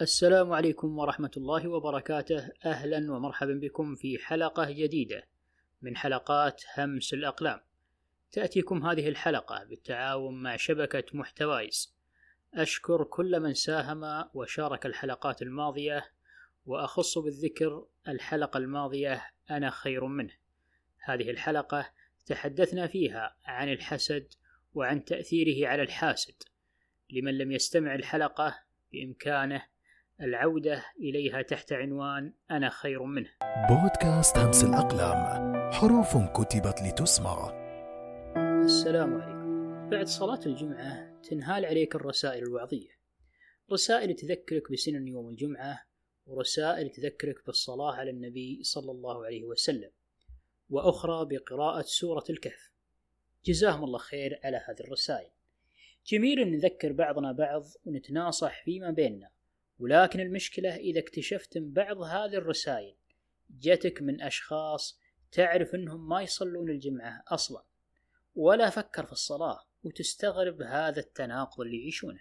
السلام عليكم ورحمة الله وبركاته. أهلا ومرحبا بكم في حلقة جديدة من حلقات همس الأقلام. تأتيكم هذه الحلقة بالتعاون مع شبكة محتوايز. أشكر كل من ساهم وشارك الحلقات الماضية وأخص بالذكر الحلقة الماضية أنا خير منه. هذه الحلقة تحدثنا فيها عن الحسد وعن تأثيره على الحاسد. لمن لم يستمع الحلقة بإمكانه العودة إليها تحت عنوان أنا خير منه. بودكاست همس الأقلام حروف كتبت لتسمع. السلام عليكم. بعد صلاة الجمعة تنهال عليك الرسائل الوعظية. رسائل تذكرك بسنن يوم الجمعة ورسائل تذكرك بالصلاة على النبي صلى الله عليه وسلم وأخرى بقراءة سورة الكهف. جزاهم الله خير على هذه الرسائل. جميل أن نذكر بعضنا بعض ونتناصح فيما بيننا. ولكن المشكلة إذا اكتشفت من بعض هذه الرسائل جتك من أشخاص تعرف أنهم ما يصلون الجمعة أصلا ولا فكر في الصلاة وتستغرب هذا التناقض اللي يعيشونه.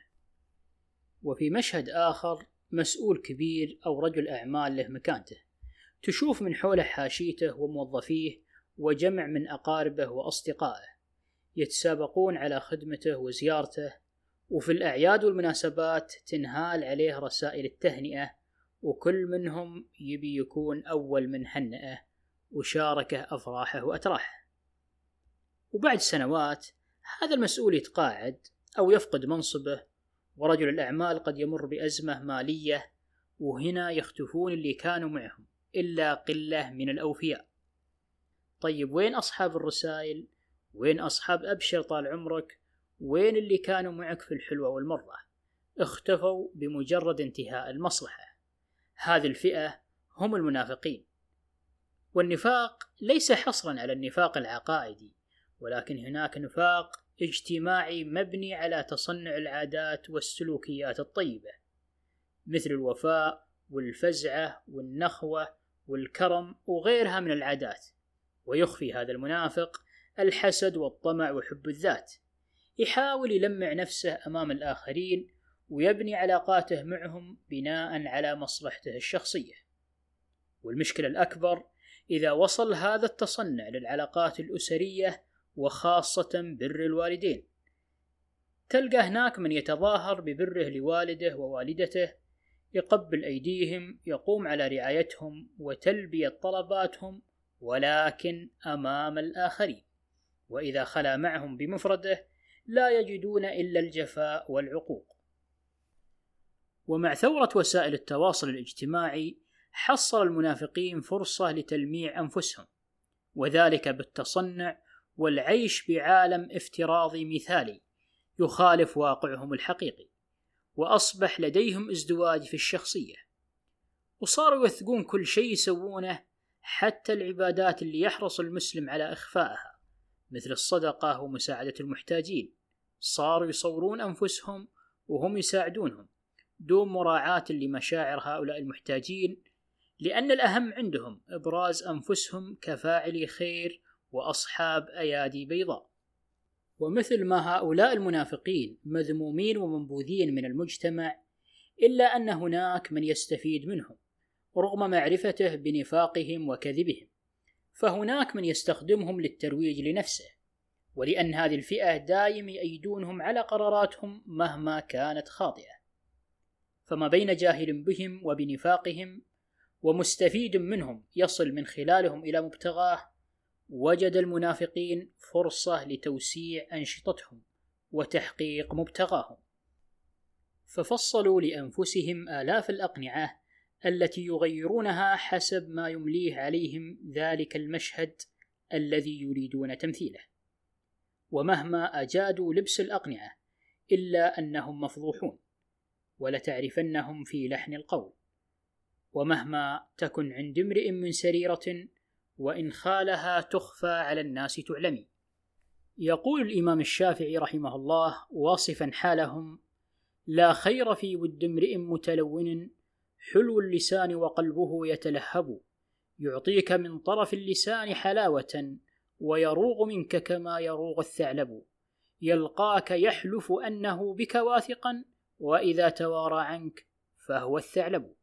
وفي مشهد آخر مسؤول كبير أو رجل أعمال له مكانته تشوف من حوله حاشيته وموظفيه وجمع من أقاربه وأصدقائه يتسابقون على خدمته وزيارته وفي الأعياد والمناسبات تنهال عليه رسائل التهنئة وكل منهم يبي يكون أول من هنئه وشاركه أفراحه وأتراحه وبعد سنوات هذا المسؤول يتقاعد أو يفقد منصبه ورجل الأعمال قد يمر بأزمة مالية وهنا يختفون اللي كانوا معهم إلا قلة من الأوفياء طيب وين أصحاب الرسائل؟ وين أصحاب أبشر طال عمرك؟ وين اللي كانوا معك في الحلوة والمرة؟ اختفوا بمجرد انتهاء المصلحة. هذه الفئة هم المنافقين. والنفاق ليس حصرا على النفاق العقائدي ولكن هناك نفاق اجتماعي مبني على تصنع العادات والسلوكيات الطيبة مثل الوفاء والفزعة والنخوة والكرم وغيرها من العادات. ويخفي هذا المنافق الحسد والطمع وحب الذات. يحاول يلمع نفسه أمام الآخرين ويبني علاقاته معهم بناء على مصلحته الشخصية. والمشكلة الأكبر إذا وصل هذا التصنع للعلاقات الأسرية وخاصة بر الوالدين. تلقى هناك من يتظاهر ببره لوالده ووالدته يقبل أيديهم يقوم على رعايتهم وتلبية طلباتهم ولكن أمام الآخرين. وإذا خلا معهم بمفرده لا يجدون إلا الجفاء والعقوق. ومع ثورة وسائل التواصل الاجتماعي حصل المنافقين فرصة لتلميع أنفسهم، وذلك بالتصنع والعيش بعالم افتراضي مثالي يخالف واقعهم الحقيقي، وأصبح لديهم ازدواج في الشخصية، وصاروا يوثقون كل شيء يسوونه حتى العبادات اللي يحرص المسلم على إخفائها مثل الصدقة ومساعدة المحتاجين. صاروا يصورون أنفسهم وهم يساعدونهم. دون مراعاة لمشاعر هؤلاء المحتاجين لأن الأهم عندهم إبراز أنفسهم كفاعلي خير وأصحاب أيادي بيضاء. ومثل ما هؤلاء المنافقين مذمومين ومنبوذين من المجتمع إلا أن هناك من يستفيد منهم رغم معرفته بنفاقهم وكذبهم. فهناك من يستخدمهم للترويج لنفسه ولأن هذه الفئة دايم يأيدونهم على قراراتهم مهما كانت خاطئة. فما بين جاهل بهم وبنفاقهم ومستفيد منهم يصل من خلالهم إلى مبتغاه وجد المنافقين فرصة لتوسيع أنشطتهم وتحقيق مبتغاهم. ففصلوا لأنفسهم آلاف الأقنعة التي يغيرونها حسب ما يمليه عليهم ذلك المشهد الذي يريدون تمثيله. ومهما أجادوا لبس الأقنعة إلا أنهم مفضوحون ولتعرفنهم في لحن القول. ومهما تكن عند امرئ من سريرة وإن خالها تخفى على الناس تعلمي. يقول الإمام الشافعي رحمه الله واصفا حالهم لا خير في ود امرئ متلون حلو اللسان وقلبه يتلهب. يعطيك من طرف اللسان حلاوة ويروغ منك كما يروغ الثعلب. يلقاك يحلف أنه بك واثقا وإذا توارى عنك فهو الثعلب.